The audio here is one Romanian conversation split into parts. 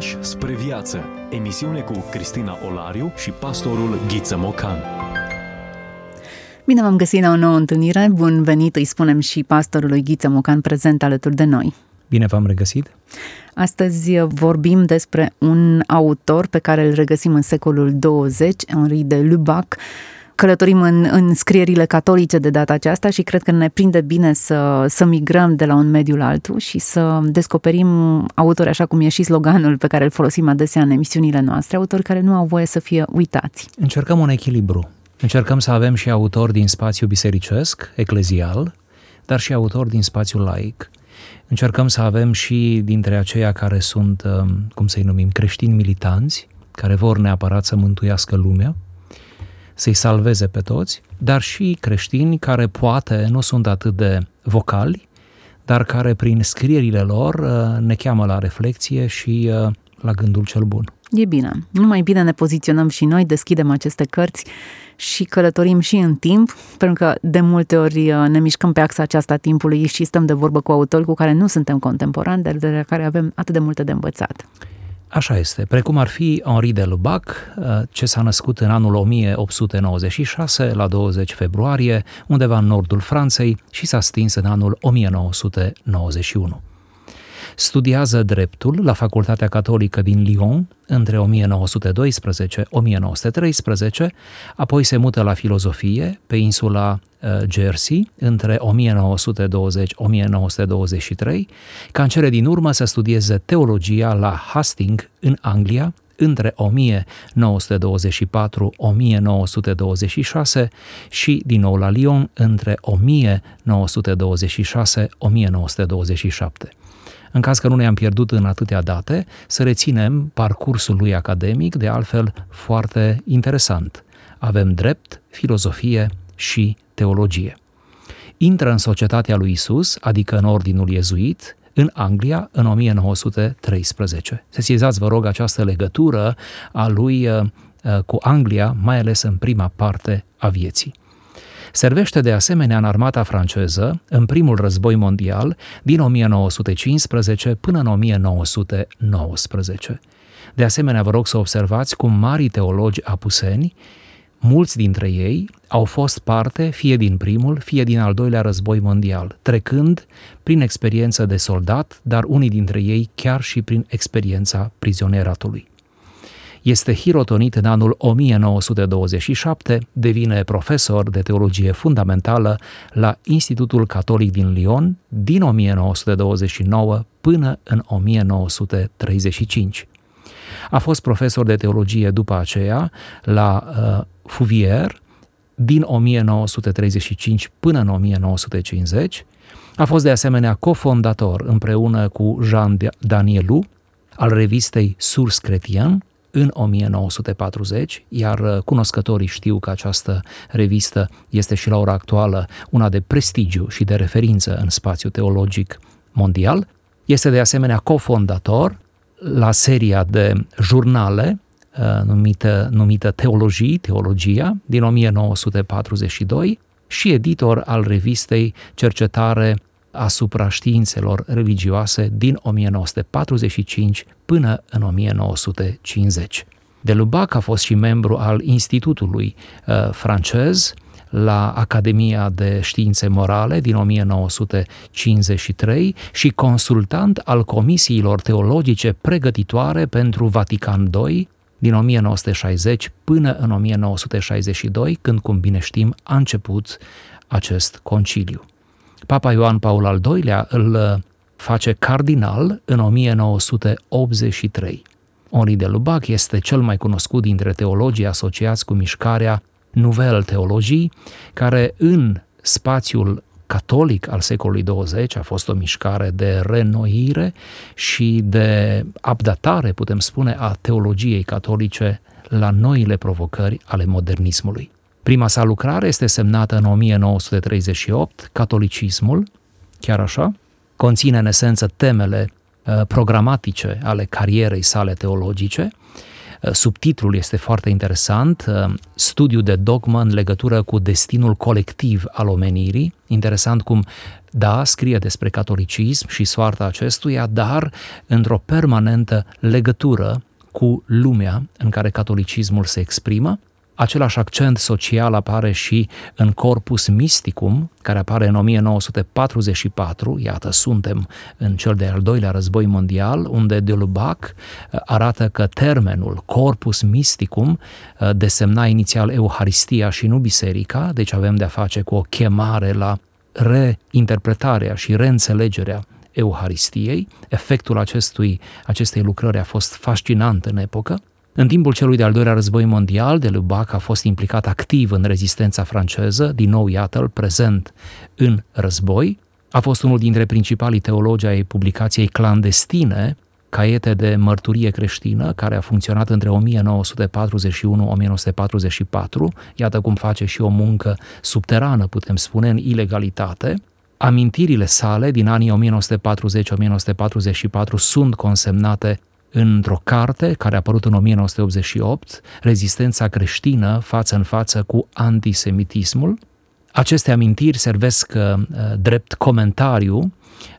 Pași spre viață. Emisiune cu Cristina Olariu și pastorul Ghiță Mocan. Bine v-am găsit la o nouă întâlnire. Bun venit, îi spunem și pastorului Ghiță Mocan prezent alături de noi. Bine v-am regăsit! Astăzi vorbim despre un autor pe care îl regăsim în secolul 20, Henri de Lubac, călătorim în, în scrierile catolice de data aceasta și cred că ne prinde bine să, să migrăm de la un mediu la altul și să descoperim autori, așa cum e și sloganul pe care îl folosim adesea în emisiunile noastre, autori care nu au voie să fie uitați. Încercăm un echilibru. Încercăm să avem și autori din spațiu bisericesc, eclezial, dar și autori din spațiul laic. Încercăm să avem și dintre aceia care sunt, um, cum să-i numim, creștini militanți, care vor neapărat să mântuiască lumea, să-i salveze pe toți, dar și creștini care poate nu sunt atât de vocali, dar care prin scrierile lor uh, ne cheamă la reflexie și uh, la gândul cel bun. E bine. Numai bine ne poziționăm și noi, deschidem aceste cărți și călătorim și în timp, pentru că de multe ori uh, ne mișcăm pe axa aceasta timpului și stăm de vorbă cu autori cu care nu suntem contemporani, dar de la care avem atât de multe de învățat. Așa este, precum ar fi Henri de Lubac, uh, ce s-a născut în anul 1896, la 20 februarie, undeva în nordul Franței și s-a stins în anul 1991. Studiază dreptul la Facultatea Catolică din Lyon între 1912-1913, apoi se mută la filozofie pe insula uh, Jersey între 1920-1923, ca în cele din urmă să studieze teologia la Hastings în Anglia între 1924-1926 și din nou la Lyon între 1926-1927. În caz că nu ne-am pierdut în atâtea date, să reținem parcursul lui academic, de altfel foarte interesant. Avem drept, filozofie și teologie. Intră în societatea lui Isus, adică în ordinul iezuit, în Anglia în 1913. Sesizați, vă rog, această legătură a lui uh, uh, cu Anglia, mai ales în prima parte a vieții. Servește de asemenea în armata franceză în primul război mondial din 1915 până în 1919. De asemenea, vă rog să observați cum mari teologi apuseni, mulți dintre ei au fost parte fie din primul, fie din al doilea război mondial, trecând prin experiență de soldat, dar unii dintre ei chiar și prin experiența prizonieratului este hirotonit în anul 1927, devine profesor de teologie fundamentală la Institutul Catolic din Lyon din 1929 până în 1935. A fost profesor de teologie după aceea la uh, Fuvier din 1935 până în 1950. A fost de asemenea cofondator împreună cu Jean Danielu al revistei Source Chrétien, în 1940, iar uh, cunoscătorii știu că această revistă este și la ora actuală una de prestigiu și de referință în spațiu teologic mondial. Este de asemenea cofondator la seria de jurnale uh, numită, numită Teologii, Teologia, din 1942 și editor al revistei Cercetare asupra științelor religioase din 1945 până în 1950. De Lubac a fost și membru al Institutului uh, francez la Academia de Științe Morale din 1953 și consultant al comisiilor teologice pregătitoare pentru Vatican II din 1960 până în 1962, când, cum bine știm, a început acest conciliu. Papa Ioan Paul al II-lea îl uh, face cardinal în 1983. Henri de Lubac este cel mai cunoscut dintre teologii asociați cu mișcarea Nouvelle Teologii, care în spațiul catolic al secolului 20 a fost o mișcare de renoire și de updatare, putem spune, a teologiei catolice la noile provocări ale modernismului. Prima sa lucrare este semnată în 1938, Catolicismul, chiar așa, conține în esență temele uh, programatice ale carierei sale teologice. subtitlul este foarte interesant, studiu de dogmă în legătură cu destinul colectiv al omenirii. Interesant cum, da, scrie despre catolicism și soarta acestuia, dar într-o permanentă legătură cu lumea în care catolicismul se exprimă Același accent social apare și în Corpus Mysticum, care apare în 1944, iată, suntem în cel de-al doilea război mondial, unde de Lubac uh, arată că termenul Corpus Mysticum uh, desemna inițial Euharistia și nu biserica, deci avem de-a face cu o chemare la reinterpretarea și reînțelegerea Euharistiei. Efectul acestui, acestei lucrări a fost fascinant în epocă. În timpul celui de-al doilea război mondial, de Lubac a fost implicat activ în rezistența franceză, din nou iată-l prezent în război. A fost unul dintre principalii teologi ai publicației clandestine, caiete de mărturie creștină, care a funcționat între 1941-1944, iată cum face și o muncă subterană, putem spune, în ilegalitate. Amintirile sale din anii 1940-1944 sunt consemnate într-o carte care a apărut în 1988, Rezistența creștină față în față cu antisemitismul. Aceste amintiri servesc uh, drept comentariu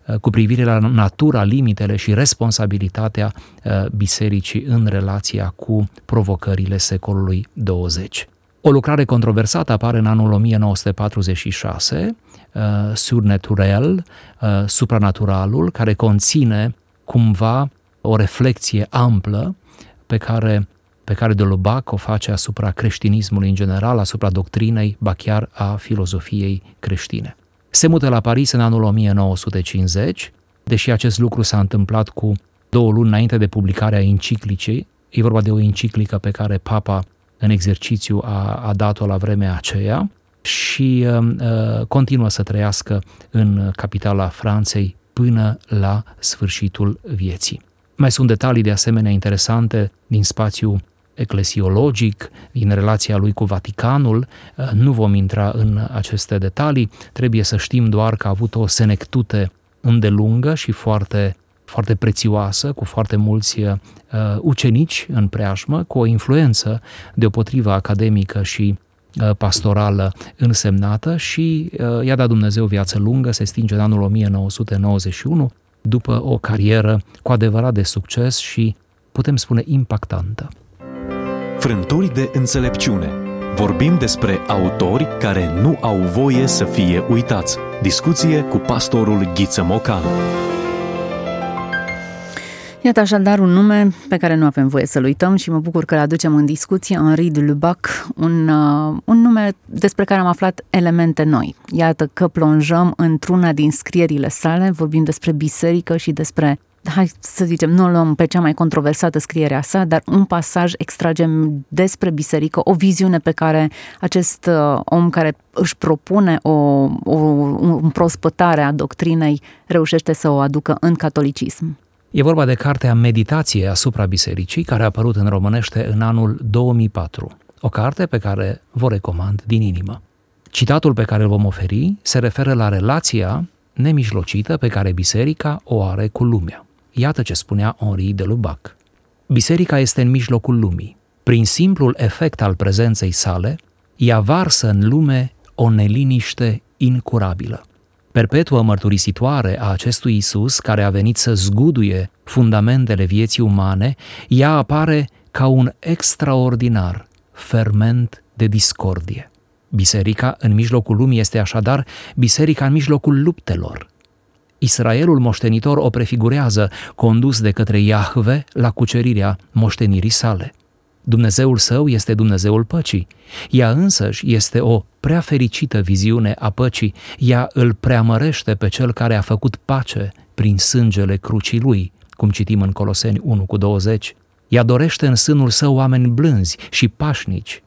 uh, cu privire la natura, limitele și responsabilitatea uh, bisericii în relația cu provocările secolului 20. O lucrare controversată apare în anul 1946, uh, Surnaturel, uh, Supranaturalul, care conține cumva o reflexie amplă pe care, pe care de Lubac o face asupra creștinismului în general, asupra doctrinei, ba chiar a filozofiei creștine. Se mută la Paris în anul 1950, deși acest lucru s-a întâmplat cu două luni înainte de publicarea enciclicei, e vorba de o enciclică pe care papa în exercițiu a, a dat-o la vremea aceea și uh, uh continuă să trăiască în capitala Franței până la sfârșitul vieții. Mai sunt detalii de asemenea interesante din spațiu eclesiologic, din relația lui cu Vaticanul. Uh, nu vom intra în aceste detalii, trebuie să știm doar că a avut o senectute îndelungă și foarte, foarte prețioasă, cu foarte mulți uh, ucenici în preajmă, cu o influență deopotrivă academică și uh, pastorală însemnată și uh, i-a dat Dumnezeu viață lungă, se stinge în anul 1991 după o carieră cu adevărat de succes și, putem spune, impactantă. Frânturi de înțelepciune. Vorbim despre autori care nu au voie să fie uitați. Discuție cu pastorul Ghiță Mocan. Iată așadar un nume pe care nu avem voie să-l uităm și mă bucur că îl aducem în discuție, Henri de Lubac, un, uh, un nume despre care am aflat elemente noi. Iată că plonjăm într-una din scrierile sale, vorbim despre biserică și despre hai să zicem, nu luăm pe cea mai controversată scriere a sa, dar un pasaj extragem despre biserică, o viziune pe care acest uh, om care își propune o, o un prospătare a doctrinei reușește să o aducă în catolicism. E vorba de cartea Meditație asupra bisericii, care a apărut în românește în anul 2004. O carte pe care vă recomand din inimă. Citatul pe care îl vom oferi se referă la relația nemijlocită pe care biserica o are cu lumea. Iată ce spunea Henri de Lubac. Biserica este în mijlocul lumii. Prin simplul efect al prezenței sale, ea varsă în lume o neliniște incurabilă perpetuă mărturisitoare a acestui Isus care a venit să zguduie fundamentele vieții umane, ea apare ca un extraordinar ferment de discordie. Biserica în mijlocul lumii este așadar biserica în mijlocul luptelor. Israelul moștenitor o prefigurează, condus de către Iahve la cucerirea moștenirii sale. Dumnezeul său este Dumnezeul păcii. Ea însăși este o prea fericită viziune a păcii. Ea îl preamărește pe cel care a făcut pace prin sângele crucii lui, cum citim în Coloseni 1 cu 20. Ea dorește în sânul său oameni blânzi și pașnici,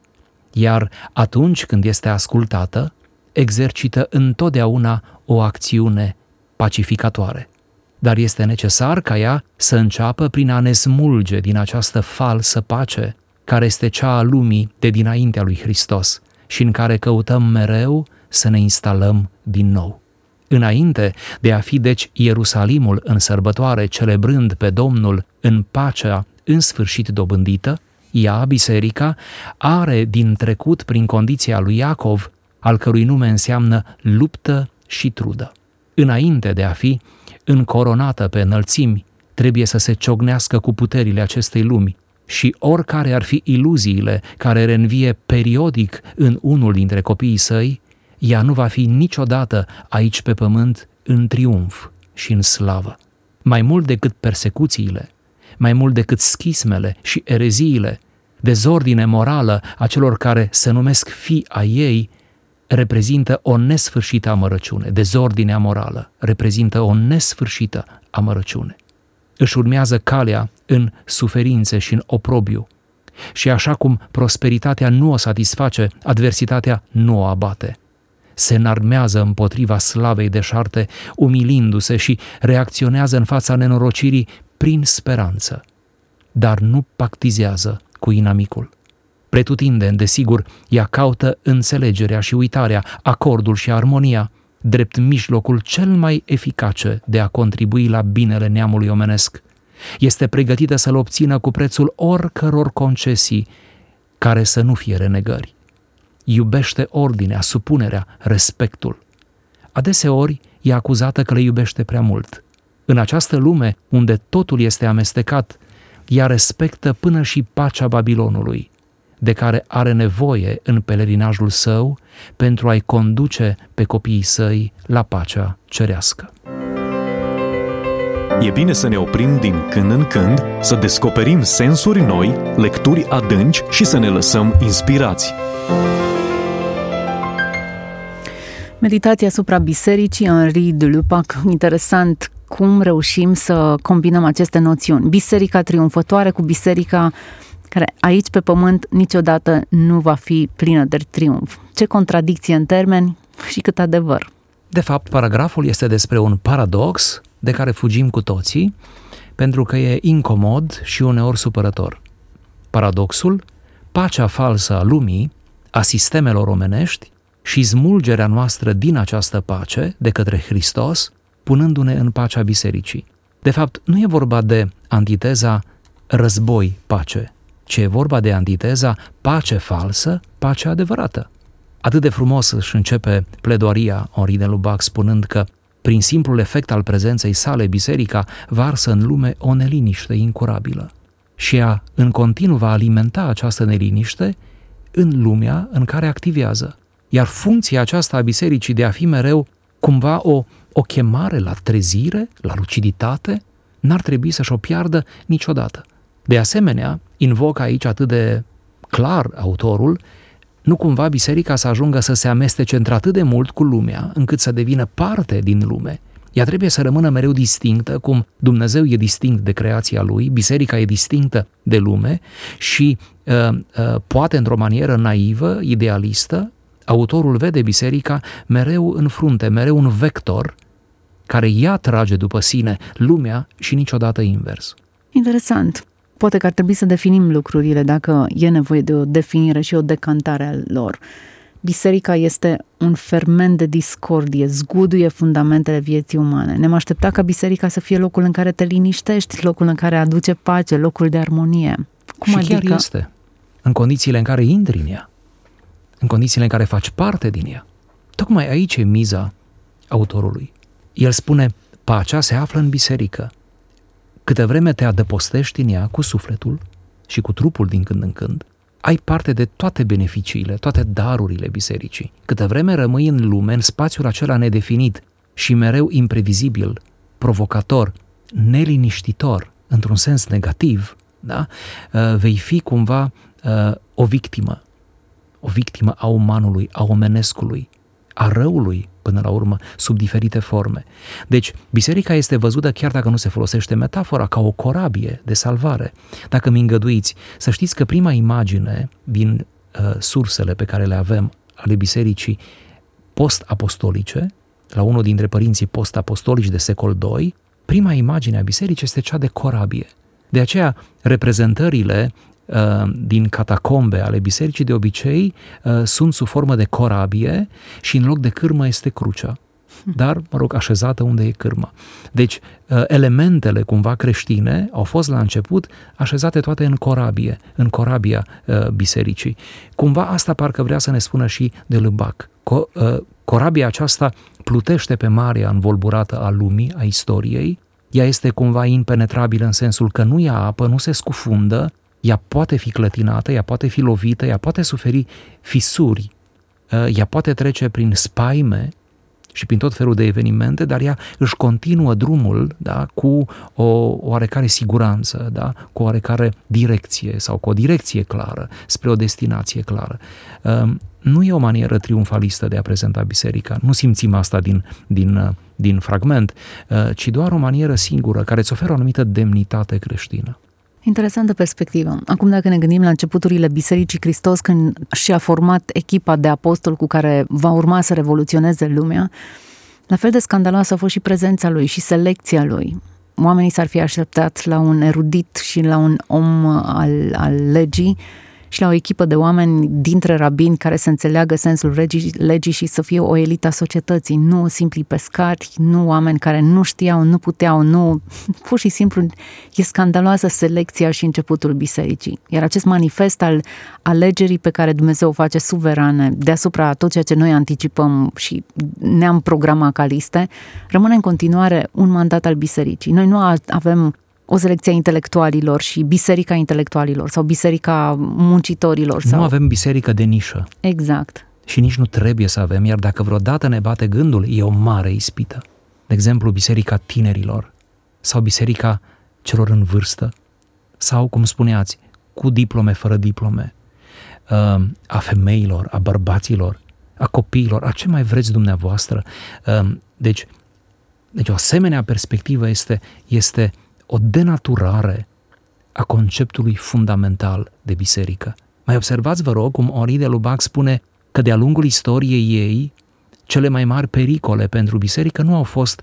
iar atunci când este ascultată, exercită întotdeauna o acțiune pacificatoare. Dar este necesar ca ea să înceapă prin a ne smulge din această falsă pace care este cea a lumii de dinaintea lui Hristos și în care căutăm mereu să ne instalăm din nou. Înainte de a fi deci Ierusalimul în sărbătoare celebrând pe Domnul în pacea în sfârșit dobândită, ea, biserica, are din trecut prin condiția lui Iacov, al cărui nume înseamnă luptă și trudă. Înainte de a fi încoronată pe înălțimi, trebuie să se ciognească cu puterile acestei lumi și oricare ar fi iluziile care renvie periodic în unul dintre copiii săi, ea nu va fi niciodată aici pe pământ în triumf și în slavă. Mai mult decât persecuțiile, mai mult decât schismele și ereziile, dezordine morală a celor care se numesc fi a ei, reprezintă o nesfârșită amărăciune. Dezordinea morală reprezintă o nesfârșită amărăciune. Își urmează calea în suferințe și în oprobiu. Și așa cum prosperitatea nu o satisface, adversitatea nu o abate. Se înarmează împotriva slavei deșarte, umilindu-se și reacționează în fața nenorocirii prin speranță, dar nu pactizează cu inamicul. Pretutindeni, desigur, ea caută înțelegerea și uitarea, acordul și armonia, drept mijlocul cel mai eficace de a contribui la binele neamului omenesc. Este pregătită să-l obțină cu prețul oricăror concesii care să nu fie renegări. Iubește ordinea, supunerea, respectul. Adeseori e acuzată că le iubește prea mult. În această lume, unde totul este amestecat, ea respectă până și pacea Babilonului, de care are nevoie în pelerinajul său pentru a-i conduce pe copiii săi la pacea cerească. E bine să ne oprim din când în când, să descoperim sensuri noi, lecturi adânci și să ne lăsăm inspirați. Meditația asupra bisericii, Henri de Lupac, interesant cum reușim să combinăm aceste noțiuni. Biserica triumfătoare cu biserica care aici pe pământ niciodată nu va fi plină de triumf. Ce contradicție în termeni și cât adevăr. De fapt, paragraful este despre un paradox de care fugim cu toții, pentru că e incomod și uneori supărător. Paradoxul, pacea falsă a lumii, a sistemelor omenești și smulgerea noastră din această pace de către Hristos, punându-ne în pacea bisericii. De fapt, nu e vorba de antiteza război-pace, ci e vorba de antiteza pace falsă, pace adevărată. Atât de frumos își începe pledoaria Henri de Lubac spunând că prin simplul efect al prezenței sale, biserica varsă în lume o neliniște incurabilă. Și ea în continuu va alimenta această neliniște în lumea în care activează. Iar funcția aceasta a bisericii de a fi mereu cumva o, o chemare la trezire, la luciditate, n-ar trebui să-și o piardă niciodată. De asemenea, invocă aici atât de clar autorul, nu cumva biserica să ajungă să se amestece într-atât de mult cu lumea, încât să devină parte din lume. Ea trebuie să rămână mereu distinctă, cum Dumnezeu e distinct de creația lui, biserica e distinctă de lume și uh, uh, poate într-o manieră naivă, idealistă, autorul vede biserica mereu în frunte, mereu un vector care ea trage după sine lumea și niciodată invers. Interesant. Poate că ar trebui să definim lucrurile dacă e nevoie de o definire și o decantare a lor. Biserica este un ferment de discordie, zguduie fundamentele vieții umane. Ne-am aștepta ca biserica să fie locul în care te liniștești, locul în care aduce pace, locul de armonie. Cum și adică? chiar este. În condițiile în care intri în ea în condițiile în care faci parte din ea. Tocmai aici e miza autorului. El spune, pacea se află în biserică. Câte vreme te adăpostești în ea cu sufletul și cu trupul din când în când, ai parte de toate beneficiile, toate darurile bisericii. Câte vreme rămâi în lume, în spațiul acela nedefinit și mereu imprevizibil, provocator, neliniștitor, într-un sens negativ, da? Uh, vei fi cumva uh, o victimă o victimă a umanului, a omenescului, a răului, până la urmă, sub diferite forme. Deci, biserica este văzută, chiar dacă nu se folosește metafora, ca o corabie de salvare. Dacă mi îngăduiți, să știți că prima imagine din uh, sursele pe care le avem ale bisericii post-apostolice, la unul dintre părinții post-apostolici de secol II, prima imagine a bisericii este cea de corabie. De aceea, reprezentările Uh, din catacombe ale bisericii de obicei uh, sunt sub formă de corabie și în loc de cârmă este crucea. dar, mă rog, așezată unde e cârma. Deci, uh, elementele cumva creștine au fost la început așezate toate în corabie, în corabia uh, bisericii. Cumva asta parcă vrea să ne spună și de Lâmbac. Co- uh, corabia aceasta plutește pe marea învolburată a lumii, a istoriei, ea este cumva impenetrabilă în sensul că nu ia apă, nu se scufundă, ea poate fi clătinată, ea poate fi lovită, ea poate suferi fisuri, ea poate trece prin spaime și prin tot felul de evenimente, dar ea își continuă drumul da, cu o oarecare siguranță, da, cu o oarecare direcție sau cu o direcție clară, spre o destinație clară. Um, nu e o manieră triumfalistă de a prezenta biserica, nu simțim asta din, din, din fragment, uh, ci doar o manieră singură care îți oferă o anumită demnitate creștină. Interesantă perspectivă. Acum dacă ne gândim la începuturile Bisericii Hristos, când și-a format echipa de apostol cu care va urma să revoluționeze lumea, la fel de scandaloasă a fost și prezența lui și selecția lui. Oamenii s-ar fi așteptat la un erudit și la un om al, al legii, și la o echipă de oameni dintre rabini care să înțeleagă sensul legii, legii și să fie o elită a societății, nu simpli pescari, nu oameni care nu știau, nu puteau, nu... Pur și simplu e scandaloasă selecția și începutul bisericii. Iar acest manifest al alegerii pe care Dumnezeu o face suverane deasupra tot ceea ce noi anticipăm și ne-am programat ca liste, rămâne în continuare un mandat al bisericii. Noi nu avem o selecție a intelectualilor și biserica intelectualilor sau biserica muncitorilor. Sau... Nu avem biserică de nișă. Exact. Și nici nu trebuie să avem, iar dacă vreodată ne bate gândul, e o mare ispită. De exemplu, biserica tinerilor sau biserica celor în vârstă sau, cum spuneați, cu diplome, fără diplome, uh, a femeilor, a bărbaților, a copiilor, a ce mai vreți dumneavoastră. Uh, deci, deci o asemenea perspectivă este, este o denaturare a conceptului fundamental de biserică. Mai observați, vă rog, cum Ori de Lubac spune că de-a lungul istoriei ei, cele mai mari pericole pentru biserică nu au fost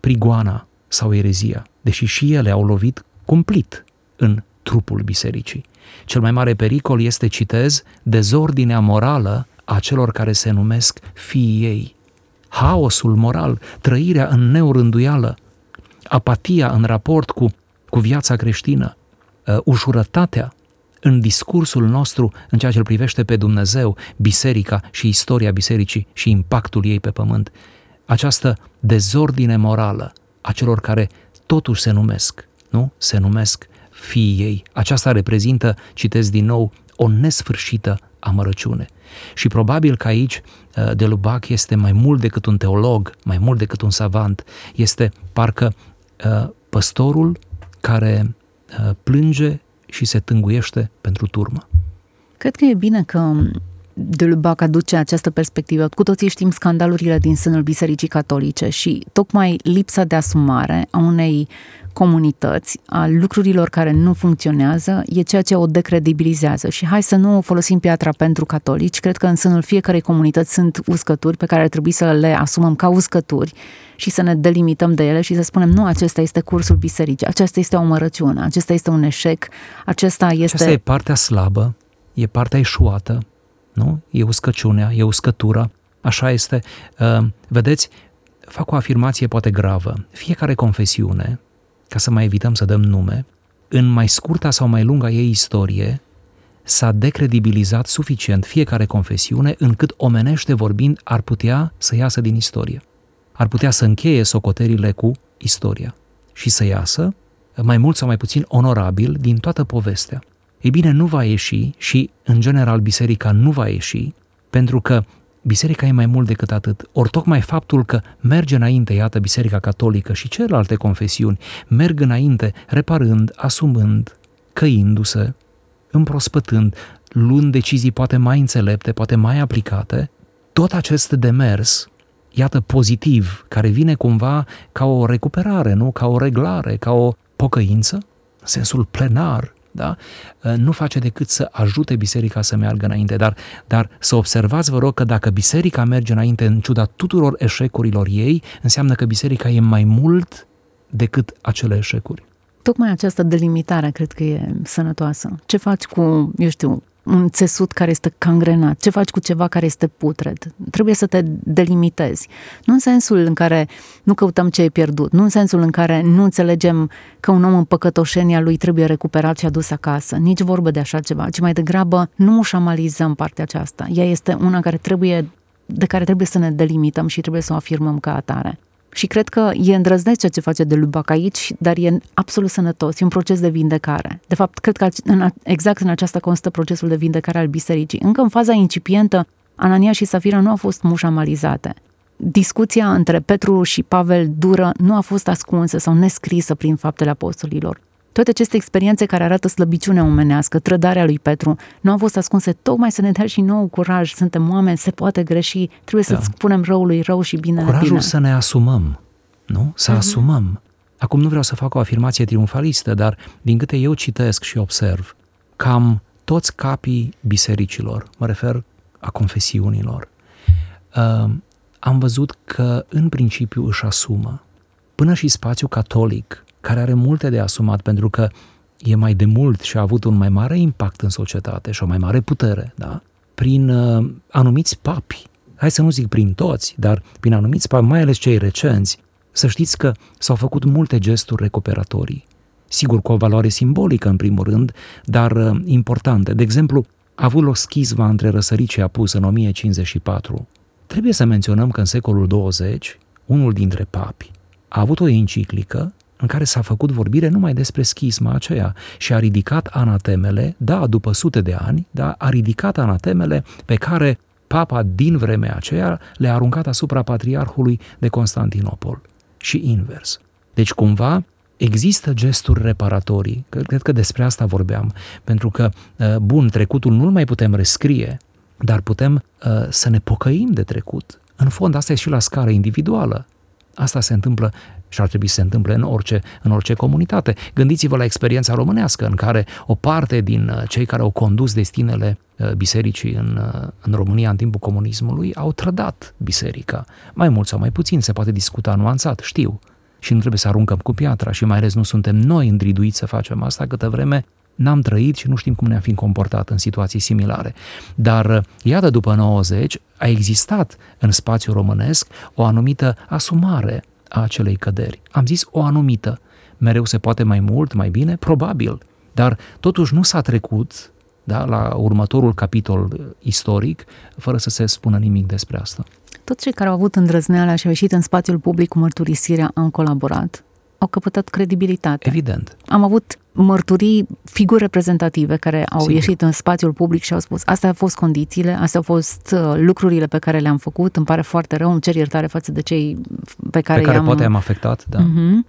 prigoana sau erezia, deși și ele au lovit cumplit în trupul bisericii. Cel mai mare pericol este, citez, dezordinea morală a celor care se numesc fiii ei. Haosul moral, trăirea în neurânduială, apatia în raport cu, cu viața creștină, uh, ușurătatea în discursul nostru în ceea ce îl privește pe Dumnezeu, biserica și istoria bisericii și impactul ei pe pământ, această dezordine morală a celor care totuși se numesc, nu? Se numesc fiii ei. Aceasta reprezintă, citesc din nou, o nesfârșită amărăciune. Și probabil că aici uh, de Lubac este mai mult decât un teolog, mai mult decât un savant, este parcă Uh, păstorul care uh, plânge și se tânguiește pentru turmă. Cred că e bine că Dulubac aduce această perspectivă. Cu toții știm scandalurile din sânul Bisericii Catolice și tocmai lipsa de asumare a unei comunități, a lucrurilor care nu funcționează, e ceea ce o decredibilizează. Și hai să nu folosim piatra pentru catolici. Cred că în sânul fiecarei comunități sunt uscături pe care ar trebui să le asumăm ca uscături și să ne delimităm de ele și să spunem nu, acesta este cursul bisericii, acesta este o mărăciune, acesta este un eșec, acesta este... Aceasta e partea slabă, e partea eșuată, nu? E uscăciunea, e uscătura, așa este. Uh, vedeți, fac o afirmație poate gravă. Fiecare confesiune, ca să mai evităm să dăm nume, în mai scurta sau mai lunga ei istorie, s-a decredibilizat suficient fiecare confesiune încât omenește vorbind ar putea să iasă din istorie. Ar putea să încheie socoterile cu istoria și să iasă, mai mult sau mai puțin onorabil, din toată povestea. Ei bine, nu va ieși și, în general, biserica nu va ieși, pentru că biserica e mai mult decât atât. Ori tocmai faptul că merge înainte, iată, biserica catolică și celelalte confesiuni, merg înainte, reparând, asumând, căindu-se, împrospătând, luând decizii poate mai înțelepte, poate mai aplicate, tot acest demers, iată, pozitiv, care vine cumva ca o recuperare, nu? Ca o reglare, ca o pocăință, în sensul plenar, da? Ă, nu face decât să ajute biserica să meargă înainte. Dar, dar să observați, vă rog, că dacă biserica merge înainte în ciuda tuturor eșecurilor ei, înseamnă că biserica e mai mult decât acele eșecuri. Tocmai această delimitare cred că e sănătoasă. Ce faci cu, eu știu, un țesut care este cangrenat, ce faci cu ceva care este putred. Trebuie să te delimitezi. Nu în sensul în care nu căutăm ce e pierdut, nu în sensul în care nu înțelegem că un om în păcătoșenia lui trebuie recuperat și adus acasă. Nici vorbă de așa ceva, ci mai degrabă nu mușamalizăm partea aceasta. Ea este una care trebuie, de care trebuie să ne delimităm și trebuie să o afirmăm ca atare. Și cred că e îndrăzneț ceea ce face de Lubac aici, dar e absolut sănătos, e un proces de vindecare. De fapt, cred că în, exact în aceasta constă procesul de vindecare al bisericii. Încă în faza incipientă, Anania și Safira nu au fost mușamalizate. Discuția între Petru și Pavel dură nu a fost ascunsă sau nescrisă prin faptele apostolilor. Toate aceste experiențe care arată slăbiciunea omenească, trădarea lui Petru, nu au fost ascunse tocmai să ne dea și nou curaj. Suntem oameni, se poate greși, trebuie da. să spunem răului rău și bine Curajul bine. să ne asumăm, nu? Să uh-huh. asumăm. Acum nu vreau să fac o afirmație triumfalistă, dar din câte eu citesc și observ, cam toți capii bisericilor, mă refer a confesiunilor, uh, am văzut că în principiu își asumă. Până și spațiul catolic care are multe de asumat pentru că e mai de mult și a avut un mai mare impact în societate și o mai mare putere, da? prin uh, anumiți papi, hai să nu zic prin toți, dar prin anumiți papi, mai ales cei recenți, să știți că s-au făcut multe gesturi recuperatorii. Sigur, cu o valoare simbolică în primul rând, dar uh, importante. De exemplu, a avut o schizma între răsărit și apus în 1054. Trebuie să menționăm că în secolul 20, unul dintre papi a avut o enciclică în care s-a făcut vorbire numai despre schisma aceea și a ridicat anatemele, da, după sute de ani, da, a ridicat anatemele pe care papa din vremea aceea le-a aruncat asupra patriarhului de Constantinopol și invers. Deci cumva există gesturi reparatorii, cred că despre asta vorbeam, pentru că, uh, bun, trecutul nu-l mai putem rescrie, dar putem uh, să ne pocăim de trecut. În fond, asta e și la scară individuală. Asta se întâmplă și ar trebui să se întâmple în orice, în orice comunitate. Gândiți-vă la experiența românească în care o parte din uh, cei care au condus destinele uh, bisericii în, uh, în România în timpul comunismului au trădat biserica. Mai mult sau mai puțin se poate discuta nuanțat, știu. Și nu trebuie să aruncăm cu piatra și mai ales nu suntem noi îndriduiți să facem asta câtă vreme n-am trăit și nu știm cum ne-am fi comportat în situații similare. Dar iată, după 90, a existat în spațiul românesc o anumită asumare a acelei căderi. Am zis o anumită. Mereu se poate mai mult, mai bine? Probabil. Dar totuși nu s-a trecut da, la următorul capitol istoric fără să se spună nimic despre asta. Toți cei care au avut îndrăzneala și au ieșit în spațiul public cu mărturisirea au colaborat, au căpătat credibilitate. Evident. Am avut mărturii, figuri reprezentative care au Sigur. ieșit în spațiul public și au spus astea au fost condițiile, astea au fost uh, lucrurile pe care le-am făcut, îmi pare foarte rău, îmi cer iertare față de cei pe care, pe care i-am... poate am afectat, da. Uh-huh.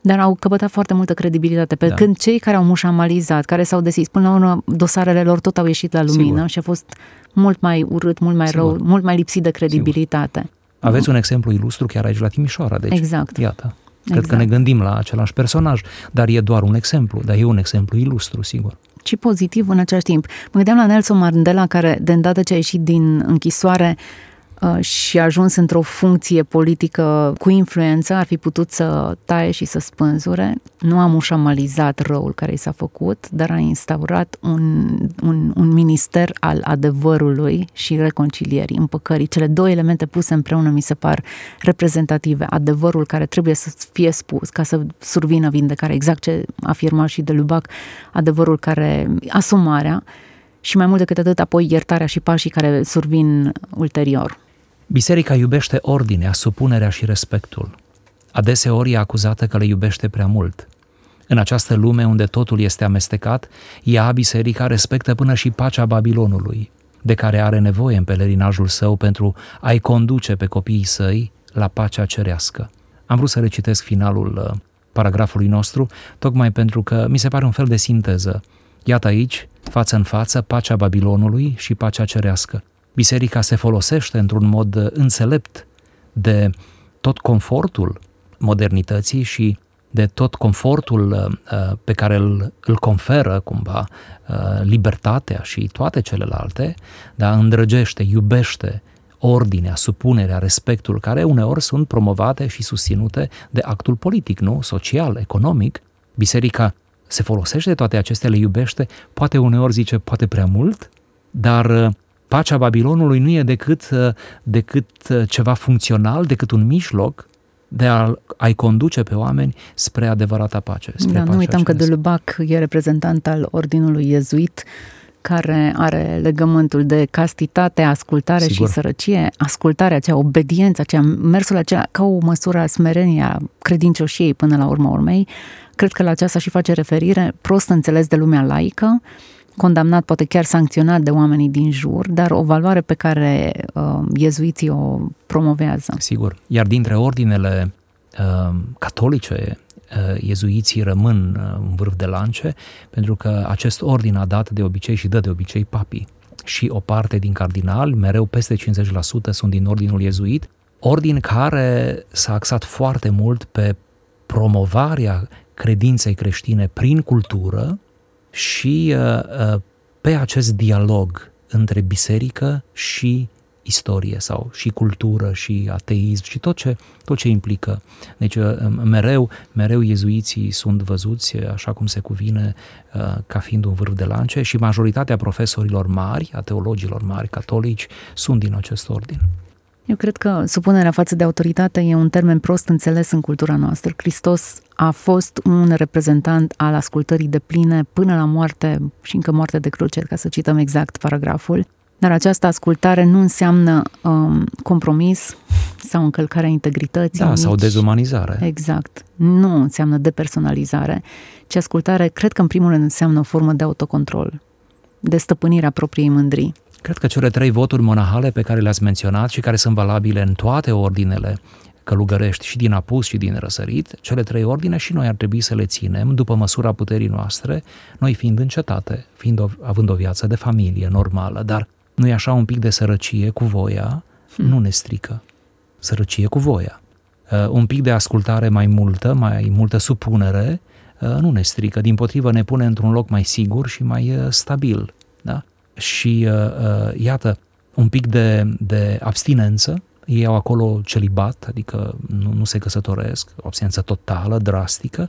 Dar au căpătat foarte multă credibilitate, pe da. când cei care au mușamalizat, care s-au deschis, până la urmă dosarele lor tot au ieșit la lumină Sigur. și a fost mult mai urât, mult mai Sigur. rău, mult mai lipsit de credibilitate. Sigur. Aveți un exemplu ilustru chiar aici la Timișoara, deci exact. iată. Cred exact. că ne gândim la același personaj, dar e doar un exemplu, dar e un exemplu ilustru, sigur. Și pozitiv în același timp. Mă gândeam la Nelson Mandela, care de îndată ce a ieșit din închisoare, Uh, și a ajuns într-o funcție politică cu influență, ar fi putut să taie și să spânzure. Nu a mușamalizat răul care i s-a făcut, dar a instaurat un, un, un minister al adevărului și reconcilierii, împăcării. Cele două elemente puse împreună mi se par reprezentative. Adevărul care trebuie să fie spus ca să survină vindecare, exact ce afirma și de Lubac, adevărul care, asumarea, și mai mult decât atât, apoi iertarea și pașii care survin ulterior. Biserica iubește ordinea, supunerea și respectul. Adeseori e acuzată că le iubește prea mult. În această lume unde totul este amestecat, ea, biserica, respectă până și pacea Babilonului, de care are nevoie în pelerinajul său pentru a-i conduce pe copiii săi la pacea cerească. Am vrut să recitesc finalul uh, paragrafului nostru, tocmai pentru că mi se pare un fel de sinteză. Iată aici, față în față, pacea Babilonului și pacea cerească. Biserica se folosește într-un mod uh, înțelept de tot confortul modernității și de tot confortul uh, uh, pe care îl, îl conferă cumva libertatea și toate celelalte, dar îndrăgește, iubește ordinea, supunerea, respectul, care uneori sunt promovate și susținute de actul politic, nu? Social, economic. Biserica se folosește de toate acestea, le iubește, poate uneori zice, poate prea mult, dar uh, pacea Babilonului nu e decât, uh, decât uh, ceva funcțional, decât un mijloc de a, a-i conduce pe oameni spre adevărata pace. Spre da, nu uităm că de Lubac e reprezentant al ordinului iezuit, care are legământul de castitate, ascultare Sigur. și sărăcie, ascultarea, acea obediență, acea mersul acela ca o măsură a smereniei, a credincioșiei până la urma urmei, cred că la aceasta și face referire, prost înțeles de lumea laică, condamnat, poate chiar sancționat de oamenii din jur, dar o valoare pe care uh, iezuiții o promovează. Sigur. Iar dintre ordinele uh, catolice, uh, iezuiții rămân uh, în vârf de lance, pentru că acest ordin a dat de obicei și dă de obicei papii. Și o parte din cardinali, mereu peste 50% sunt din ordinul iezuit, ordin care s-a axat foarte mult pe promovarea credinței creștine prin cultură și uh, uh, pe acest dialog între biserică și istorie sau și cultură și ateism și tot ce, tot ce implică. Deci uh, mereu, mereu iezuiții sunt văzuți așa cum se cuvine ca fiind un vârf de lance și majoritatea profesorilor mari, a teologilor mari catolici, sunt din acest ordin. Eu cred că supunerea față de autoritate e un termen prost înțeles în cultura noastră. Hristos a fost un reprezentant al ascultării de pline până la moarte și încă moarte de cruce, ca să cităm exact paragraful. Dar această ascultare nu înseamnă um, compromis sau încălcarea integrității. Da, nici... sau dezumanizare. Exact. Nu înseamnă depersonalizare, ci ascultare, cred că în primul rând înseamnă o formă de autocontrol, de stăpânirea propriei mândrii. Cred că cele trei voturi monahale pe care le-ați menționat și care sunt valabile în toate ordinele călugărești și din apus și din răsărit, cele trei ordine și noi ar trebui să le ținem după măsura puterii noastre, noi fiind în cetate, fiind o, având o viață de familie normală, dar nu e așa un pic de sărăcie cu voia, hmm. nu ne strică. Sărăcie cu voia. Uh, un pic de ascultare mai multă, mai multă supunere, uh, nu ne strică, din potrivă ne pune într-un loc mai sigur și mai uh, stabil. Da? Și uh, uh, iată, un pic de, de abstinență, ei au acolo celibat, adică nu, nu se căsătoresc, o abstinență totală, drastică,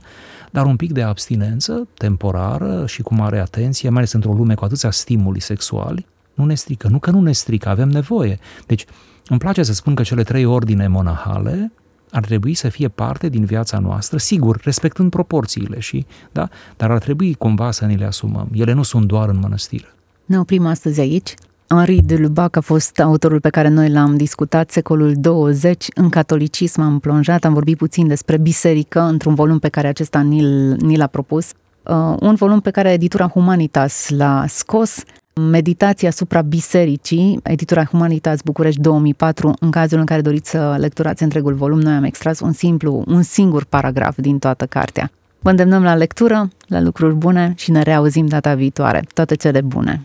dar un pic de abstinență temporară și cu mare atenție, mai ales într-o lume cu atâția stimuli sexuali, nu ne strică. Nu că nu ne strică, avem nevoie. Deci, îmi place să spun că cele trei ordine monahale ar trebui să fie parte din viața noastră, sigur, respectând proporțiile și, da, dar ar trebui cumva să ne le asumăm. Ele nu sunt doar în mănăstire. Ne oprim astăzi aici. Henri de Lubac a fost autorul pe care noi l-am discutat secolul 20. În catolicism am plonjat, am vorbit puțin despre biserică într-un volum pe care acesta ni, ni l-a propus. Uh, un volum pe care editura Humanitas l-a scos, Meditația asupra bisericii, editura Humanitas București 2004, în cazul în care doriți să lecturați întregul volum, noi am extras un simplu, un singur paragraf din toată cartea. Vă îndemnăm la lectură, la lucruri bune și ne reauzim data viitoare. Toate cele bune!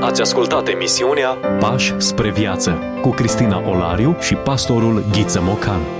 Ați ascultat emisiunea Pași spre viață cu Cristina Olariu și pastorul Ghiță Mocan.